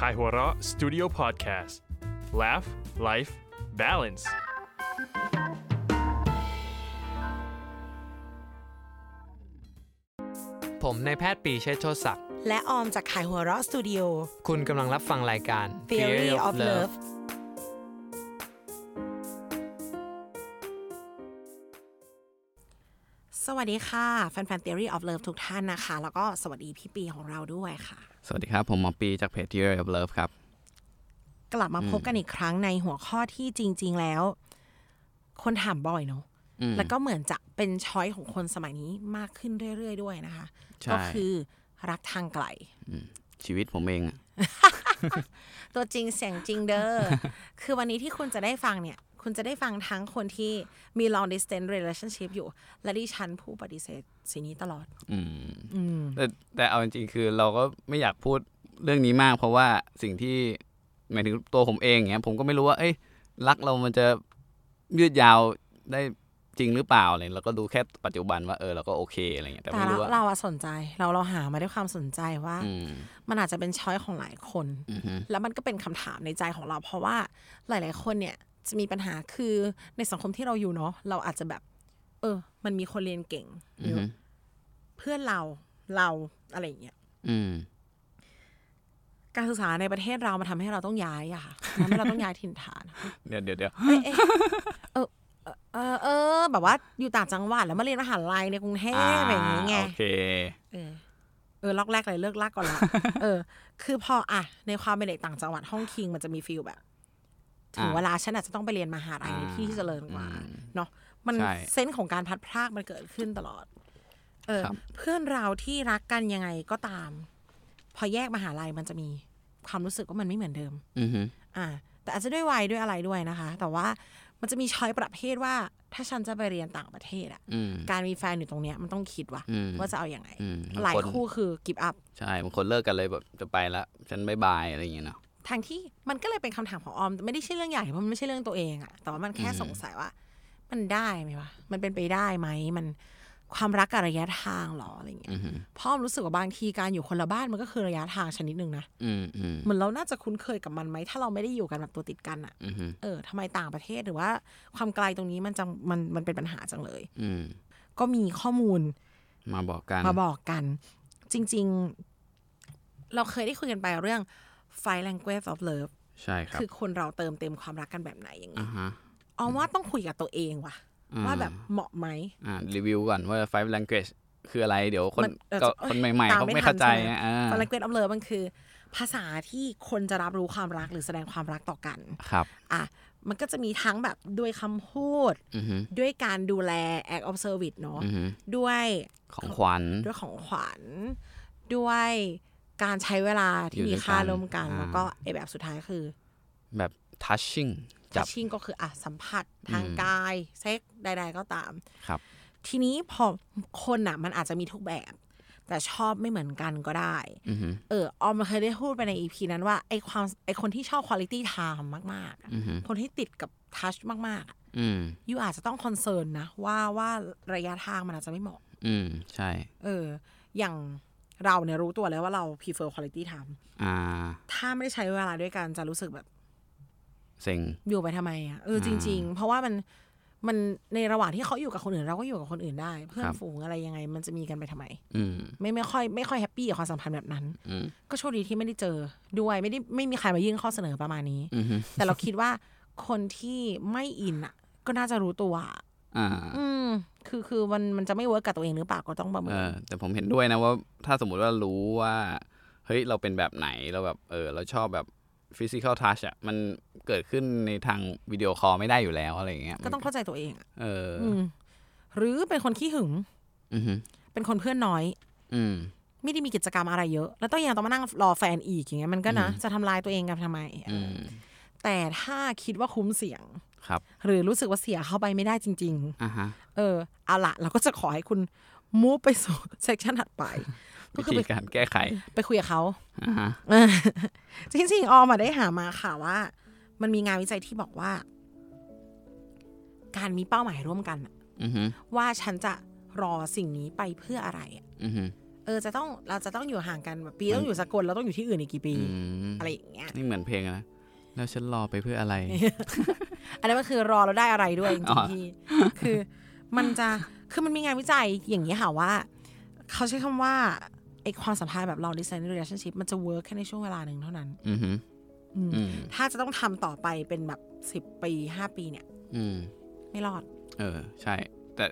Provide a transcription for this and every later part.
Kaihura Studio Podcast Laugh Life Balance ผมนายแพทย์ปรีเชษฐ์โชติศักดิ์และออมจากขายหัวเราะสตูดิโอ คุณกำลังรับฟังรายการ Theory of Love สวัสดีค่ะ แฟนๆ Theory of Love ทุกท่านนะคะ แล้วก็สวัสดีพี่ปีของเราด้วยค่ะ สวัสดีครับ ผมหมอปีจากเพจ Theory of Love ครับ กลับมาพบกันอีกครั้งในหัวข้อที่จริง ๆ แล้ว คนถามบ่อยเนาะอืมแล้วก็เหมือนจะเป็นช้อยของคนสมัยนี้มากขึ้นเรื่อย ๆ ด้วยนะคะใช่ก็คือรักทางไกลชีวิตผมเองอะตัวจริงเสียงจริงเด้อคือวันนี้ที่คุณจะได้ฟังเนี่ย คุณจะได้ฟังทั้งคนที่มี long distance relationship อยู่ และดิฉันผู้ปฏิเสธสิ่งนี้ตลอดอืมอืมแต่แต่เอาจริงๆคือเราก็ไม่อยากพูดเรื่องนี้มาก เพราะว่าสิ่งที่หมายถึงตัวผมเองเนี้ยผมก็ไม่รู้ว่า เอ้ยรักเรามันจะยืดยาวได้จริงหรือเปล่าอะไรเราก็ดูแค่ปัจจุบันว่าเออเราก็โอเคอะไรเงี้ยแต่แต่ไม่เรารู้ว่าเราอะสนใจเราเราหามาด้วยความสนใจว่า อืม มันอาจจะเป็นช้อยของหลายคน อือฮึ แล้วมันก็เป็นคำถามในใจของเรา เพราะว่าหลาย ๆ คนเนี่ย จะมีปัญหาคือในสังคมที่เราอยู่เนาะเราอาจจะแบบ เออ มันมีคนเรียนเก่งอือฮึเพื่อนเราเราอะไรอย่างเงี้ยอืมการศึกษาในประเทศเรามันทำให้เราต้องย้ายอะค่ะทำให้เราต้องย้ายถิ่นฐานเดี๋ยวเดี๋ยวเดี๋ยวเอ้ยเอ้ยเออเออเออ แบบว่าอยู่ต่างจังหวัดแล้วมาเรียนมหาลัยในกรุงเทพอย่างนี้ไงโอเคเออเออล็อกแรกเลยเลิกลากก่อนละเออ คือพออะในความเป็นเด็กต่างจังหวัดห้องคิงมันจะมีฟีลแบบ ถึงอ่าเวลาฉันอาจจะต้องไปเรียนมหาลัยในที่ที่เจริญกว่าอืมเนาะมันใช่เซนส์ของการพัดพรากมันเกิดขึ้นตลอด เออครับเพื่อนเราที่รักกันยังไงก็ตาม พอแยกมหาลัยมันจะมีความรู้สึกว่ามันไม่เหมือนเดิมอือฮึอ่า แต่อาจจะด้วยวัยด้วยอะไรด้วยนะคะ แต่ว่ามันจะมีช้อยประเภทว่า ถ้าฉันจะไปเรียนต่างประเทศอะอืมการมีแฟนอยู่ตรงเนี้ยมันต้องคิดว่าอืมว่าจะเอาอย่างไงอืมหลายบางคนคู่คือกิฟอัพใช่บางคนเลิกกันเลยแบบจะไปละฉันบายบายอะไรอย่างเงี้ยเนาะ ทางที่มันก็เลยเป็นคำถามของออม ไม่ได้ใช่เรื่องใหญ่เพราะมันไม่ใช่เรื่องตัวเองอะแต่ว่ามันแค่อืมสงสัยว่า มันได้ไหมวะมันเป็นไปได้ไหมมันความรักกับระยะทางเหรออะไรเงี้ยอือฮึเพ่ออมรู้สึกว่าบางทีการอยู่คนละบ้านมันก็คือระยะทางชนิดหนึ่งนะอืมอืมเหมือนเราน่าจะคุ้นเคยกับมันไหมถ้าเราไม่ได้อยู่กันแบบตัวติดกันอะอือฮึเออทำไมต่างประเทศหรือว่า ความไกลตรงนี้มันจังมันมันเป็นปัญหาจังเลย อืมก็มีข้อมูล มาบอกกันมาบอกกัน จริง ๆ เราเคยได้คุยกันไปเรื่อง five language of love ใช่ครับ คือคนเราเติมเต็มความรักกันแบบไหนอย่างอ่านี้ฮะเอาว่าต้องคุยกับตัวเองว่ะอ่าว่าแบบเหมาะไหมอ่ารีวิวก่อนว่า five language คืออะไรเดี๋ยวคนมันเออก็เอ้ยคนใหม่ๆตามเขาไม่ไม่ทันเข้าใจใช่ไหมไงอ่า five language of love มันคือ ภาษาที่คนจะรับรู้ความรักหรือแสดงความรักต่อกันครับอะมันก็จะมีทั้งแบบด้วยคำพูดอือฮึด้วยการดูแล act of service เนาะอือฮึด้วยของขวัญด้วยของขวัญด้วย การใช้เวลาที่อยู่มีด้วยค่ากันร่วมกันอ่าแล้วก็ไอแบบสุดท้ายคือ แบบ touching จับชิ่งก็คืออะสัมผัสทางอืมกายเซ็กใด ๆ ก็ตามครับ ทีนี้พอคนอะ มันอาจจะมีทุกแบบ แต่ชอบไม่เหมือนกันก็ได้อือฮึเออออมเคยได้พูดไปในอีพีนั้นว่าไอความไอคนที่ชอบคุณ i t y time มากๆอะอือฮึคนที่ติดกับtouch มากๆอะอืม you อาจจะต้อง concern นะว่าว่าระยะทางมันอาจจะไม่เหมาะ อืมใช่ เออ อย่าง เราเนี่ยรู้ตัวแล้วว่าเรา prefer quality time อ่า ถ้าไม่ได้ใช้เวลาด้วยกันจะรู้สึกแบบ เซ็ง อยู่ไปทำไมอะเออจริง ๆ เพราะว่ามันมันในระหว่างที่เขาอยู่กับคนอื่น เราก็อยู่กับคนอื่นได้ เพื่อนครับ ฝูงอะไรยังไง มันจะมีกันไปทำไม อืม ไม่ไม่ค่อยไม่ค่อยแฮปปี้กับความสัมพันธ์แบบนั้น อืม ก็โชคดีที่ไม่ได้เจอด้วยไม่ได้ไม่มีใครมายื่นข้อเสนอประมาณนี้ อือฮึแต่เราคิดว่าคนที่ไม่อินอะ ก็น่าจะรู้ตัว อะอ่าอืมคือคือมันมันจะไม่ work กับตัวเองหรือเปล่าก็ต้องประเมิเอนอแต่ผมเห็นด้วยนะว่า ถ้าสมมุติว่ารู้ว่าเฮ้ยเราเป็นแบบไหนเราแบบเออเราชอบแบบ physical touch อะมันเกิดขึ้นในทาง video call ไม่ได้อยู่แล้วอะไรอย่างเงี้ยก็ต้องเข้าใจตัวเองอะเอออืมหรือเป็นคนขี้หึงอือฮึเป็นคนเพื่อนน้อย อืมไม่ได้มีกิจกรรมอะไรเยอะ แล้วต้องยังต้องมานั่งรอแฟนอีกอย่างเงี้ยมันก็นะจะทำลายตัวเองกันทำไมอืม แต่ถ้าคิดว่าคุ้มเสี่ยงครับ หรือรู้สึกว่าเสียเข้าไปไม่ได้จริงอ่าฮะๆเออเอาละเราก็จะขอให้คุณมูฟไปสู่เซสชันถัดไปก็วิคือธีไปการแก้ไข ไปคุยกับเขาอ่าฮะเออจริงๆออมอะได้หามาค่ะว่า มันมีงานวิจัยที่บอกว่า การมีเป้าหมายร่วมกันอะอือฮึว่าฉันจะรอสิ่งนี้ไปเพื่ออะไรอะอือฮึเออจะต้องเราจะต้องอยู่ห่างกันแบบปีต้องอยู่สกลเราต้องอยู่ที่อื่นอีกกี่ปีอืมอะไรอย่างเงี้ยนี่เหมือนเพลงอะนะ แล้วฉันรอไปเพื่ออะไร อันนั้นก็คือรอแล้วได้อะไรด้วยจอ๋ริงอๆพี่คือมันจะคือมันมีงานวิจัยอย่างนี้ค่ะว่า เขาใช้คำว่าไอความสัมพันธ์แบบ long distance relationship มันจะ work แค่ในช่วงเวลาหนึ่งเท่านั้นอือหืออืมอืมถ้าจะต้องทำต่อไปเป็นแบบสิบปีห้าปีเนี่ยอืมไม่รอด เออ ใช่ แต่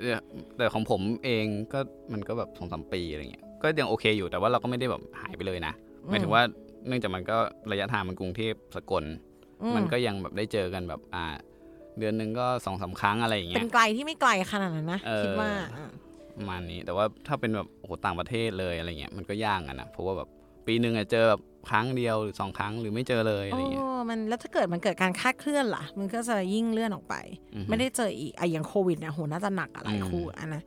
แต่ของผมเองก็มันก็แบบสองสามปีอะไรเงี้ยก็ยังโอเคอยู่แต่ว่าเราก็ไม่ได้แบบหายไปเลยนะหมายถึงว่าเนื่องจากมันก็ระยะทางมันกรุงเทพสกลอื มันก็ยังแบบได้เจอกันแบบอ่า เดือนหนึ่งก็สองสามครั้งอะไรอย่างเงี้เป็ยนไกลที่ไม่ไกลขนาดนั้นนะเออคิดว่าอะประมาณนี้แต่ว่าถ้าเป็นแบบโอ้โหต่างประเทศเลยอะไรเงี้ยมันก็ยากอะนะเพราะว่าแบบปีหนึ่งอะเจอแบบครั้งเดียวหรือสองครั้งหรือไม่เจอเลยอะไรโอ้เงี้ยมันแล้วถ้าเกิดมันเกิดการคลาดเคลื่อนล่ะ มันก็จะยิ่งเลื่อนออกไปอือฮึไม่ได้เจออีกไอ้อย่างโควิดเนี่ยโหน่าจะหนักอะไรอืมคู่อันนะ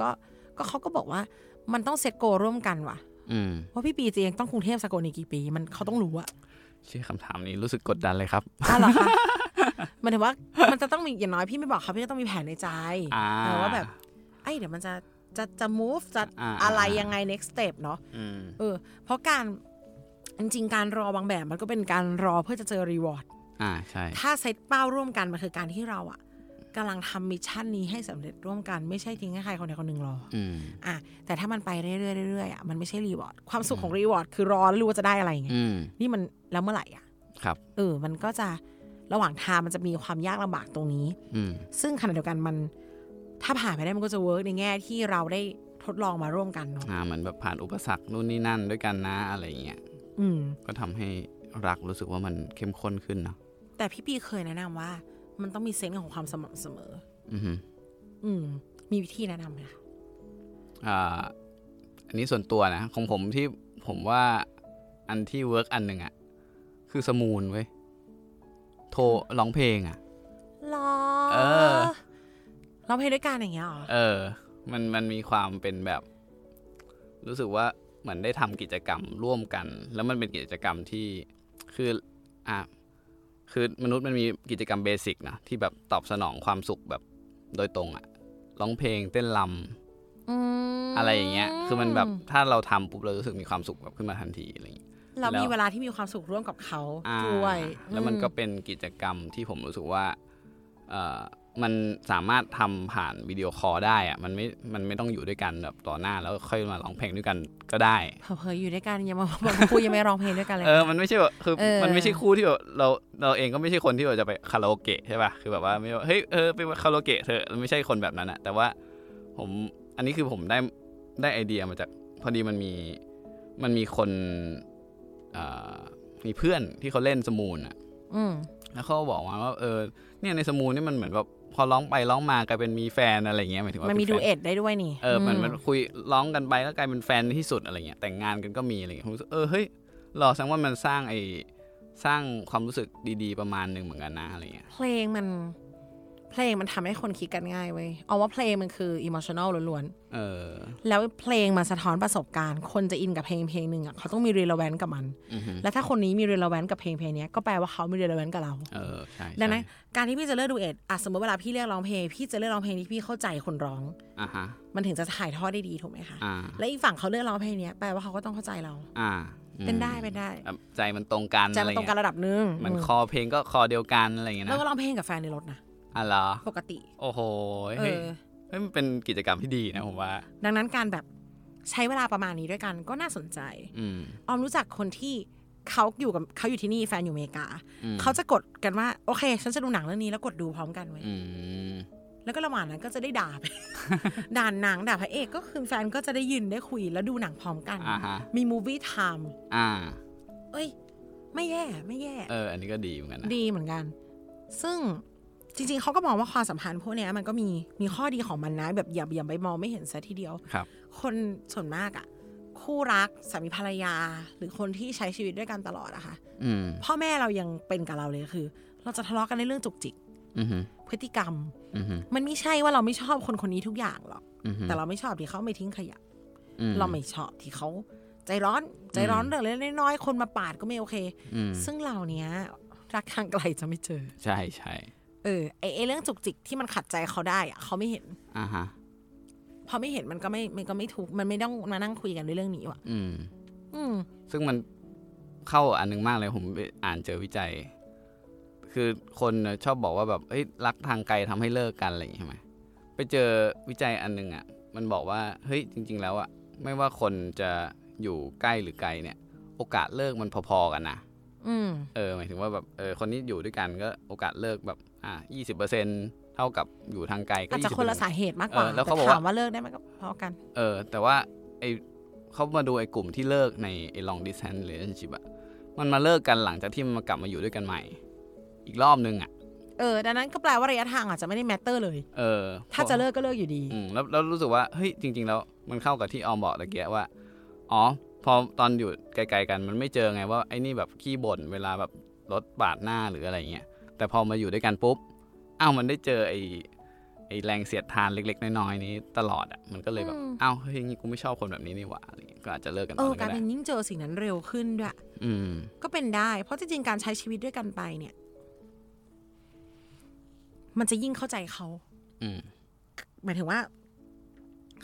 ก็ก็เขาก็บอกว่ามันต้องเซตโกร่วมกันว่ะอืมว่าพี่ปีจะยังต้องกรุงเทพสกลอีกกี่ปี มันเขาต้องรู้อะเชื่อคำถามนี้รู้สึกกดดันเลยครับอ้าวเหรอคะหมันถือว่ามันจะต้องมีอย่างน้อยพี่ไม่บอกเขาพี่ก็ต้องมีแผนในใจอ่าเออว่าแบบไอ้ยเดี๋ยวมันจะจะจะ move จะอ่า อะไรอ่ายัยังไง next step เนาะอืมเออ เพราะการจริงๆ การรอบางแบบมันก็เป็นการรอเพื่อจะเจอ rewardอ่าใช่ ถ้าเซตเป้าร่วมกันมันคือการที่เราอะ กำลังทำ mission นี้ให้สำเร็จร่วมกันไม่ใช่ทิ้งให้ใครคนใดคนหนึ่งรออืมอะแต่ถ้ามันไปเรื่อยๆเรื่อยๆอะมันไม่ใช่ reward ความสุขของ reward คือรอแล้วรู้ว่าจะได้อะไรไงอืมนี่มันแล้วเมื่อไหร่อะครับเออมันก็จะระหว่างทางมันจะมีความยากลำบากตรงนี้อืมซึ่งขณะเดียวกันมัน ถ้าผ่านไปได้มันก็จะ work ในแง่ที่เราได้ทดลองมาร่วมกันเนาะอ่าเหมือนแบบผ่านอุปสรรคนู่นนี่นั่นด้วยกันนะอะไรอย่างเงี้ยอืมก็ทำให้รักรู้สึกว่ามันเข้มข้นขึ้นเนาะแต่พี่ปีเคยแนะนำว่า มันต้องมี sense ของความสม่ำเสมอ อือหืออืม มีวิธีแนะนำไหมคะอ่า อันนี้ส่วนตัวนะ ของผมที่ผมว่าอันที่ work อันหนึ่งอะคือ Smule เว้ย โทรร้องเพลงอะรอเออเราเพลงด้วยกันอย่างเงี้ยเหรอ เออ มันมันมีความเป็นแบบ รู้สึกว่าเหมือนได้ทำกิจกรรมร่วมกัน แล้วมันเป็นกิจกรรมที่คือ อะ คือมนุษย์มันมีกิจกรรมเบสิกนะที่แบบตอบสนองความสุขแบบโดยตรงอะร้องเพลงเต้นรำอืมอะไรอย่างเงี้ย คือมันแบบถ้าเราทำปุ๊บเรารู้สึกมีความสุขแบบขึ้นมาทันทีอะไรอย่างเงี้ยเรามีแล้วเวลาที่มีความสุขร่วมกับเขาอ่าด้วย แล้วมันอืก็เป็นกิจกรรมที่ผมรู้สึกว่าเอ่อ มันสามารถทำผ่านวิดีโอคอลได้อะมันไม่ มันไม่ต้องอยู่ด้วยกันแบบต่อหน้าแล้วค่อยมาร้องเพลงด้วยกันก็ได้เผลอๆอยู่ด้วยกันยังมาบางคู่ยังไม่ร้องเพลงด้วยกันเลย เออ มันไม่ใช่แบบคือเออมันไม่ใช่คู่ที่แบบเราเราเองก็ไม่ใช่คนที่แบบจะไปคาราโอเกะใช่ป่ะ คือแบบว่าไม่ว่าเฮ้ยเออไปคาราโอเกะเถอะไม่ใช่คนแบบนั้นอะแต่ว่าผมอันนี้คือผมได้ได้ไอเดียมาจากพอดีมันมีมันมีคนเอ่อมีเพื่อนที่เขาเล่นสมูนอะอืมแล้วเขาก็บอกมาว่า เออ เนี่ยในสมูนนี่มันเหมือนแบบ พอร้องไปร้องมากลายเป็นมีแฟนอะไรเงี้ยหมายถึงว่ามันมีป็ดูแฟเอ็ดได้ด้วยนี่เออเหมือนมมันคุยร้องกันไปแล้วกลายเป็นแฟนที่สุดอะไรเงี้ยแต่งงานกันก็มีอะไรเงี้ยผมรู้สึกเออเฮ้ยรอแสดงว่ามันสร้างไอสร้างความรู้สึกดีๆประมาณหนึ่งเหมือนกันนะอะไรเงี้ยเพลงมัน เพลงมันทำให้คนคิดกันง่ายเว้ยเอาว่าเพลงมันคืออิมมชั่นอลล้วนเออๆแล้วเพลงมาสะท้อนประสบการณ์ คนจะอินกับเพลงเพลงหนึ่งอะเขาต้องมี relevant กับมันอือฮึแล้วถ้าคนนี้มี relevant กับเพลงเพลงเนี้ยก็แปลว่าเขามี relevant กับเราเออใช่ดังนั้นใช่การที่พี่จะเลือก duet อะสมมติเวลาพี่เลือกร้องเพลงพี่จะเลือกร้องเพลงที่พี่เข้าใจคนร้องอ่าฮะมันถึงจะถ่ายทอดได้ดีถูกไหมคะอ่าและอีกฝั่งเขาเลือกร้องเพลงเนี้ยแปลว่าเขาก็ต้องเข้าใจเราอ่าอืมเป็นได้เป็นได้แบบใจมันตรงกันใจอะไรมันตรงเงี้ยระดับหนึ่งมันอืมคอเพลงก็คอเดียวกันอะไรเงี้ยแล้วนะก็ร้องเพลงกับแฟนในรถนะ อะเหรอปกติ โอ้โหเอเฮ้ยอเฮ้ยมันเป็นกิจกรรมที่ดีนะผมว่า ดังนั้นการแบบใช้เวลาประมาณนี้ด้วยกันก็น่าสนใจอืมออมรู้จักคนที่เขาอยู่กับเขาอยู่ที่นี่แฟนอยู่อเมริกาอืมเขาจะกดกันว่า โอเค ฉันจะดูหนังเรื่องนี้แล้วกดดูพร้อมกันไว้ยอืมแล้วก็ระหว่างนั้นก็จะได้ด่าไปด่าหนังด่าพระเอกก็คือแฟนก็จะได้ยินได้คุยแล้วดูหนังพร้อมกันอ่าฮะมีมูวี่ไทม์อ่าเอ้ย ไม่แย่ ไม่แย่ เออ อันนี้ก็ดีเหมือนกันนะดีเหมือนกัน ซึ่ง จริง ๆเขาก็มองว่าความสัมพันธ์พวกเนี้ยมันก็มีมีข้อดีของมันนะแบบอย่าอย่าไปมองไม่เห็นซะทีเดียวครับ คนส่วนมากอะคู่รักสามีภรรยา หรือคนที่ใช้ชีวิตด้วยกันตลอดอะค่ะอืมพ่อแม่เรายังเป็นกับเราเลยคือ เราจะทะเลาะกันในเรื่องจุกจิกอือฮึพฤติกรรมอือฮึมันไม่ใช่ว่าเราไม่ชอบคนคนนี้ทุกอย่างหรอกอือฮึแต่เราไม่ชอบที่เขาไม่ทิ้งขยะอืมเราไม่ชอบที่เขาใจร้อนใจร้อนอืมเรื่องเล็กๆน้อยๆคนมาปาดก็ไม่โอเคอืมซึ่งเหล่านี้รักทางไกลจะไม่เจอ ใช่ใช่เออไอไอเรื่องจุกจิกที่มันขัดใจเขาได้อะเขาไม่เห็นอ่าฮะพอไม่เห็นมันก็ไม่มันก็ไม่ถูกมันไม่ต้องมานั่งคุยกันด้วยเรื่องนี้ว่ะ อืม อืม ซึ่งมันเข้าอันนึงมากเลยผมไปอ่านเจอวิจัย คือคนน่ะชอบบอกว่าแบบเอ้ยรักทางไกลทำให้เลิกกันอะไรอย่างงี้ใช่ไหมไปเจอวิจัยอันนึงอะ มันบอกว่าเฮ้ยจริง ๆ แล้วอะไม่ว่าคนจะอยู่ใกล้หรือไกลเนี่ย โอกาสเลิกมันพอๆกันนะอืมเออหมายถึงว่าแบบเออคนนี้อยู่ด้วยกันก็โอกาสเลิกแบบ อ่ายี่สิบเปอร์เซ็นเท่ากับอยู่ทางไกลก็อาจจะ20%คนละสาเหตุมากกว่าเออแล้วเขาแต่บอกว่าถามว่าเลิกได้ไหมก็พอกัน เออ แต่ว่าไอเขามาดูไอ้กลุ่มที่เลิกในไอ้ long distance relationship อะมันมาเลิกกันหลังจากที่มันมากลับมาอยู่ด้วยกันใหม่ อีกรอบนึงอะเออ ดังนั้นก็แปลว่าระยะทางอาจจะไม่ได้แมตเตอร์เลย เออ ถ้าจะเลิกก็เลิกอยู่ดี อืมแล้วแล้วรู้สึกว่า เฮ้ย จริง ๆ แล้ว มันเข้ากับที่ออมบอกตะเกียว่า อ๋อ พอตอนอยู่ไกล ๆ กัน มันไม่เจอไงว่าไอ้นี่แบบขี้บ่นเวลาแบบรถปาดหน้าหรืออะไรเงี้ย แต่พอมาอยู่ด้วยกันปุ๊บอ้าวมันได้เจอไอ้ไอ้แรงเสียดทานเล็ก ๆ น้อยๆนี้ตลอดอะมันก็เลยแบบอืมอ้าวเฮ้ยงี้กูไม่ชอบคนแบบนี้นี่หว่าอะไรเงี้ยก็อาจจะเลิกกันตเออนอนั้นกลายก็ได้เป็นยิ่งเจอสิ่งนั้นเร็วขึ้นด้วยอืม ก็เป็นได้ เพราะจริงๆการใช้ชีวิตด้วยกันไปเนี่ย มันจะยิ่งเข้าใจเขา อืมหมายถึงว่า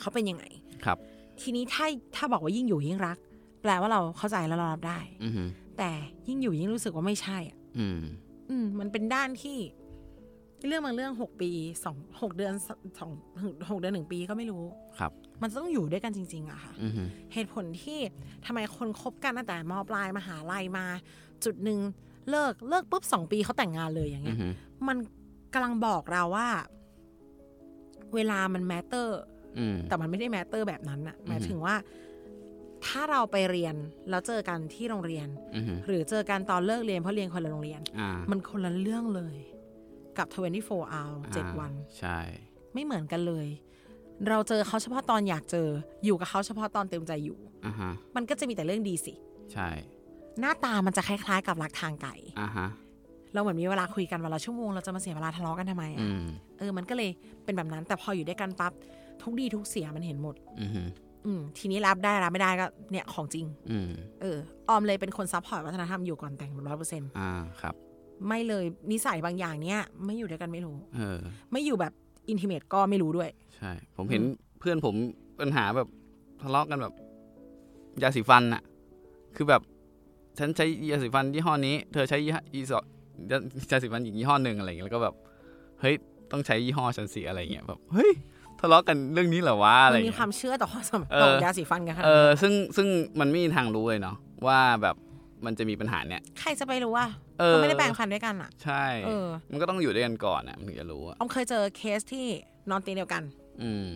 เขาเป็นยังไง ครับ ทีนี้ถ้าถ้าบอกว่ายิ่งอยู่ยิ่งรัก แปลว่าเราเข้าใจแล้วเรารับได้ อืมแต่ยิ่งอยู่ยิ่งรู้สึกว่าไม่ใช่อะ อืม อืม มันเป็นด้านที่ เรื่องบางเรื่องหกปีสองหกเดือนสองหกเดือนหนึ่งปีก็ไม่รู้ ครับ มันจะต้องอยู่ด้วยกันจริง ๆอะค่ะอืมเหตุผลที่ทำไมคนคบกันตั้งแต่มปลายมหาลัยมา จุดหนึ่งเลิกเลิกปุ๊บสองปีเขาแต่งงานเลยอย่างอืเงี้ยอืมมันกำลังบอกเราว่า เวลามัน matter อืมแต่มันไม่ได้ matter แบบนั้นอะอือฮึหมายถึงว่า ถ้าเราไปเรียนแล้วเจอกันที่โรงเรียนอืมหรือเจอกันตอนเลิกเรียนเพราะเรียนคนละโรงเรียนอ่ามันคนละเรื่องเลยกับ 24 hour 7 วัน ใช่ ไม่เหมือนกันเลย เราเจอเขาเฉพาะตอนอยากเจอ อยู่กับเขาเฉพาะตอนเต็มใจอยู่อ่าฮะมันก็จะมีแต่เรื่องดีสิ ใช่ หน้าตามันจะคล้ายๆกับรักทางไกลอ่าฮะเราเหมือนมีเวลาคุยกันวันละชั่วโมง เราจะมาเสียเวลาทะเลาะกันทำไมอะอืมเออ มันก็เลยเป็นแบบนั้น แต่พออยู่ด้วยกันปั๊บทุกดีทุกเสียมันเห็นหมด อืมอืมทีนี้รับได้รับไม่ได้ก็เนี่ยของจริง อืมเออออมเลยเป็นคน support วัฒนธรรมอยู่ก่อนแต่งร้อยเปอร์เซ็นต์อ่าครับ ไม่เลยนิสัยบางอย่างเนี้ยไม่อยู่ด้วยกันไม่รู้ เออ ไม่อยู่แบบอินทิเมตก็ไม่รู้ด้วย ใช่ ผมเห็นเพื่อนผมปัญหาแบบทะเลาะกันแบบยาสีฟันอะคือแบบ ฉันใช้ยาสีฟันยี่ห้อนี้ เธอใช้ยี่ห้ออีสยาสีฟันอีกยี่ห้อหนึ่งอะไรอย่างเงี้ยแล้วก็แบบ เฮ้ย ต้องใช้ยี่ห้อฉันสีอะไรอย่างเงี้ยแบบ เฮ้ย ทะเลาะกันเรื่องนี้เหรอวะอะไรมัอนย่างมีเงี้ยความเชื่อต่อความสำเอต่ออยาสีฟันกันขนาดเออนั้นซึ่งซึ่งมันไม่มีทางรู้เลยเนาะว่าแบบมันจะมีปัญหาเนี้ยใครจะไปรู้ว่าเออก็ไม่ได้แปลงฟันด้วยกันอะ ใช่เออมันก็ต้องอยู่ด้วยกันก่อนอะมันถึงจะรู้อะออมเคยเจอเคสที่นอนเตียงเดียวกัน อืม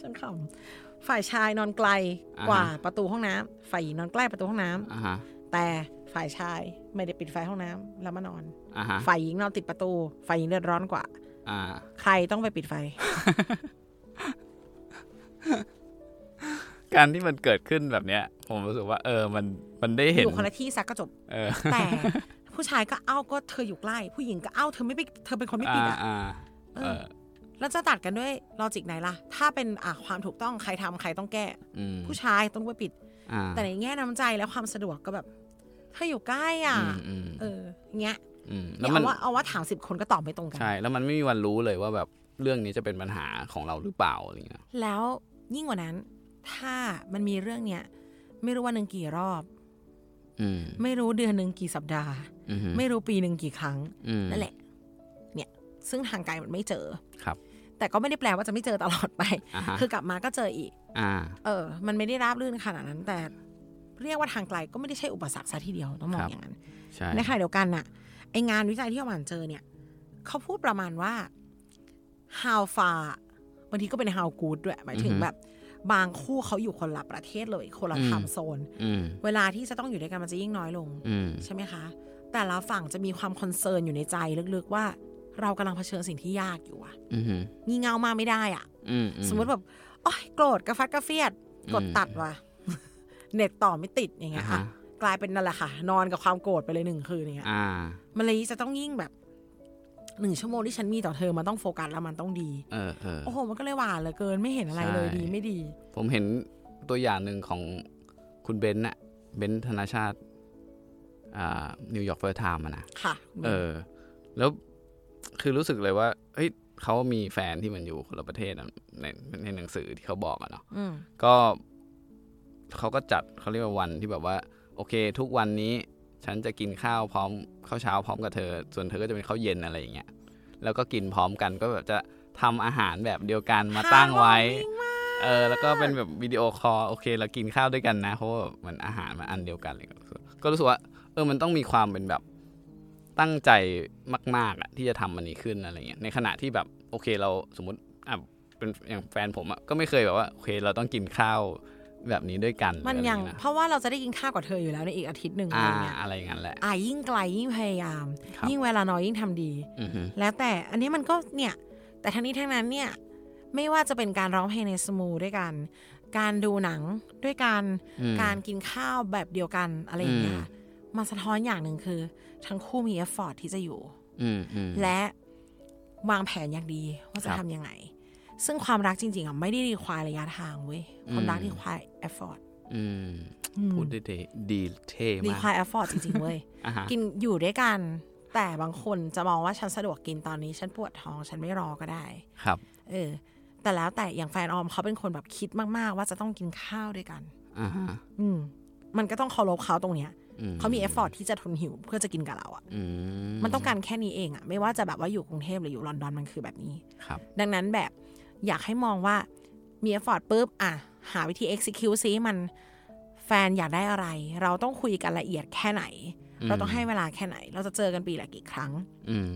ฉันขำฝ่ายชายนอนไกลอ่าฮะกว่าประตูห้องน้ำฝ่ายหญิงนอนใกล้ประตูห้องน้ำอ่าฮะแต่ฝ่ายชายไม่ได้ปิดไฟห้องน้ำแล้วมานอนอ่าฮะฝ่ายหญิงนอนติดประตู ฝ่ายหญิงเดือดร้อนกว่าอ่า ใครต้องไปปิดไฟ การที่มันเกิดขึ้นแบบเนี้ย ผมรู้สึกว่า เออ มันมันได้อเห็นยู่คนละที่ซักก็จบเออแต่ผู้ชายก็เอ้าก็เธออยู่ใกล้ ผู้หญิงก็เอ้าเธอไม่ไปเธอเป็นคนไม่ปิดอะอ่าเอเอออแล้วจะตัดกันด้วยลอจิกไหนล่ะ ถ้าเป็นอะความถูกต้องใครทำใครต้องแก้อืมผู้ชายต้องไปปิดอ่าแต่ในแง่น้ำใจและความสะดวกก็แบบเธออยู่ใกล้อะอืมอืมเออเงี้ยอืมเนี่ แล้ยวมันเอาว่าเอาว่าถามสิบคนก็ตอบไม่ตรงกัน ใช่ แล้วมันไม่มีวันรู้เลยว่าแบบเรื่องนี้จะเป็นปัญหาของเราหรือเปล่าอะไรเงี้ย แล้วยิ่งกว่านั้น ถ้ามันมีเรื่องเนี้ยไม่รู้ว่าหนึ่งกี่รอบอืมไม่รู้เดือนหนึ่งกี่สัปดาห์อืมไม่รู้ปีหนึ่งกี่ครั้งอืมนั่นแหละ เนี่ย ซึ่งทางไกลมันไม่เจอครับ แต่ก็ไม่ได้แปลว่าจะไม่เจอตลอดไปอ่าฮะคือกลับมาก็เจออีกอ่าเออ มันไม่ได้ราบรื่นขนาดนั้น แต่เรียกว่าทางไกลก็ไม่ได้ใช่อุปสรรคซะทีเดียวต้องมองครับอย่างนั้นใช่ในขณะเดียวกันน่ะ ไองานวิจัยที่ออกมาเจอเนี่ย เขาพูดประมาณว่า how far บางทีก็เป็น how good ด้วย หมายถึงแบบ บางคู่เขาอยู่คนละประเทศเลย คนละ time zone อืมเวลาที่จะต้องอยู่ด้วยกันมันจะยิ่งน้อยลงอืมใช่ไหมคะ แต่ละฝั่งจะมีความ concern อยู่ในใจลึกๆว่า เรากำลังเผชิญสิ่งที่ยากอยู่อะอืมงี่เง่ามากไม่ได้อะอืมสมมติแบบโอ๊ยโกรธกระฟัดกระเฟียด กดอืมตัดว่ะ เน็ตต่อไม่ติดอย่างเงี้ยอ่าค่ะฮะ กลายเป็นนั่นแหละค่ะ นอนกับความโกรธไปเลยหนึ่งคืนอย่างเงี้ยอ่ามันเลยจะต้องยิ่งแบบหนึ่งชั่วโมงที่ฉันมีต่อเธอมันต้องโฟกัสแล้วมันต้องดี เออเออโอ้โห มันก็เลยหวานเหลือเกินไม่เห็นอะไรเลยใช่ดีไม่ดี ผมเห็นตัวอย่างหนึ่งของคุณเบนซ์น่ะ เบนซ์ธนาชาติอ่า New York First Time นะค่ะ เออ แล้วคือรู้สึกเลยว่า เฮ้ยเขามีแฟนที่มันอยู่คนละประเทศอะในในหนังสือที่เขาบอกอะเนาะอืมก็เขาก็จัดเขาเรียกว่าวันที่แบบว่า โอเค ทุกวันนี้ฉันจะกินข้าวพร้อมข้าวเช้าพร้อมกับเธอ ส่วนเธอก็จะเป็นข้าวเย็นอะไรอย่างเงี้ยแล้วก็กินพร้อมกันก็แบบจะทำอาหารแบบเดียวกันมาตั้งไว้ Heartwarming มากเออแล้วก็เป็นแบบวิดีโอคอลโอเคเรากินข้าวด้วยกันนะเพราะว่าแบบมันอาหารมันอันเดียวกันเลยก็รู้สึกว่าเออมันต้องมีความเป็นแบบตั้งใจมาก ๆอะที่จะทำมันนี้ขึ้นอะไรเงี้ยในขณะที่แบบโอเคเราสมมติอะเป็นอย่างแฟนผมอะก็ไม่เคยแบบว่าโอเคเราต้องกินข้าว แบบนี้ด้วยกันมันยังอะไรเงี้เพราะว่าเราจะได้กินข้าวกับเธออยู่แล้วในอีกอาทิตย์หนึ่งอะไรอ่าเงี้ยอะไรอย่างนั้นแหละอ่ายิ่งไกลยิ่งพยายามครับยิ่งเวลาน้อยยิ่งทำดีอือฮึแล้วแต่อันนี้มันก็เนี่ย แต่ทั้งนี้ทั้งนั้นเนี่ยไม่ว่าจะเป็นการร้องเพลงในสมูด้วยกัน การดูหนังด้วยกันอืมการกินข้าวแบบเดียวกันอะไรอย่างเงี้อืยมมันสะท้อนอย่างหนึ่งคือ ทั้งคู่มี effort ที่จะอยู่อืมอืมและวางแผนอย่างดีว่าจะครับทำยังไง ซึ่งความรักจริงๆอะไม่ได้ require ระยะทางเว้ย ความรักอืม require effort อืมพูดได้ดีดีเท่มาก require effort จริงๆเว้ยอะฮะกินอยู่ด้วยกัน แต่บางคนจะมองว่าฉันสะดวกกินตอนนี้ฉันปวดท้องฉันไม่รอก็ได้ ครับ เออ แต่แล้วแต่อย่างแฟนออมเขาเป็นคนแบบคิดมากๆ ว่าจะต้องกินข้าวด้วยกันอ่าฮะอืมมันก็ต้องเคารพเขาตรงเนี้ยอืเขามี effort ที่จะทนหิวเพื่อจะกินกับเราอะอืมันต้องการแค่นี้เองอะไม่ว่าจะแบบว่าอยู่กรุงเทพหรืออยู่ลอนดอนมันคือแบบนี้ ครับ ดังนั้นแบบ อยากให้มองว่ามี effort ปุ๊บอะ หาวิธี execute ซิมันแฟนอยากได้อะไร เราต้องคุยกันละเอียดแค่ไหนอืมเราต้องให้เวลาแค่ไหน เราจะเจอกันปีละกี่ครั้งอืม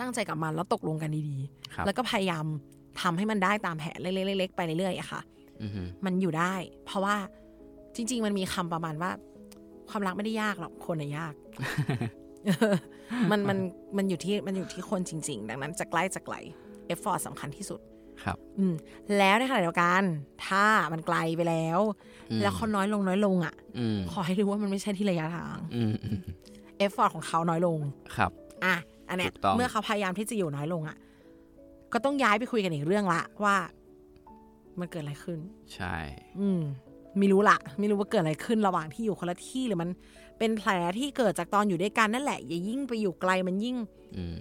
ตั้งใจกับมันแล้วตกลงกันดีครับๆแล้วก็พยายามทำให้มันได้ตามแผนเล็กๆๆๆไปเรื่อยๆอะค่ะอือฮึมันอยู่ได้ เพราะว่าจริง ๆ มันมีคำประมาณว่า ความรักไม่ได้ยากหรอกคนอะยากมันมันมันอยู่ที่มันอยู่ที่คนจริง ๆ ดังนั้นจะใกล้จะไกล effort สำคัญที่สุด ครับอืมแล้วในขณะเดียวกัน ถ้ามันไกลไปแล้วอืมแล้วเขาน้อยลงน้อยลงอะอืมขอให้รู้ว่ามันไม่ใช่ที่ระยะทางอืมอืม effort ของเขาน้อยลงครับ อะอันเนี้ยถูกต้องเมื่อเขาพยายามที่จะอยู่น้อยลงอะ ก็ต้องย้ายไปคุยกันอีกเรื่องละว่า มันเกิดอะไรขึ้น ใช่ อืมไม่รู้ละไม่รู้ว่าเกิดอะไรขึ้นระหว่างที่อยู่คนละที่หรือมัน เป็นแผลที่เกิดจากตอนอยู่ด้วยกันนั่นแหละ อย่ายิ่งไปอยู่ไกลมันยิ่งอืม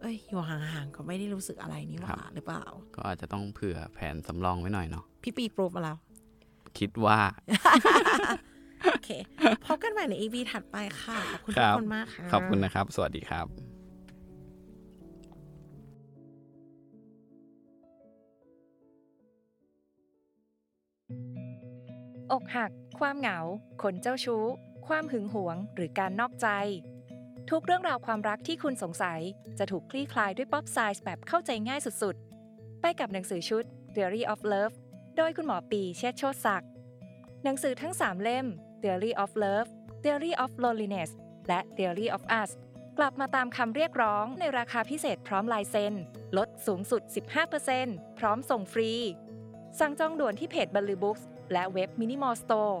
เอ้ยอยู่ห่างๆก็ไม่ได้รู้สึกอะไรนี่หว่าครับหรือเปล่า ก็อาจจะต้องเผื่อแผนสำรองไว้หน่อยเนาะพี่ปีปรูฟมาแล้วคิดว่าโอเคพบกันใหม่ใน EP ถัดไปค่ะ ขอบคุณคทุรักบคนมากค่ะ ขอบคุณนะครับ สวัสดีครับอกหัก ความเหงา คนเจ้าชู้ ความหึงหวง หรือการนอกใจ ทุกเรื่องราวความรักที่คุณสงสัย จะถูกคลี่คลายด้วยป๊อปไซส์แบบเข้าใจง่ายสุดๆ ไปกับหนังสือชุด Theory of Love โดยคุณหมอปีเชษโชติศักดิ์หนังสือทั้ง 3 เล่ม Theory of Love Theory of Loneliness และ Theory of Us กลับมาตามคำเรียกร้องในราคาพิเศษพร้อมลายเซ็น ลดสูงสุด 15%พร้อมส่งฟรี สั่งจองด่วนที่เพจบัลลือบุ๊กและเว็บมินิมอลสโตร์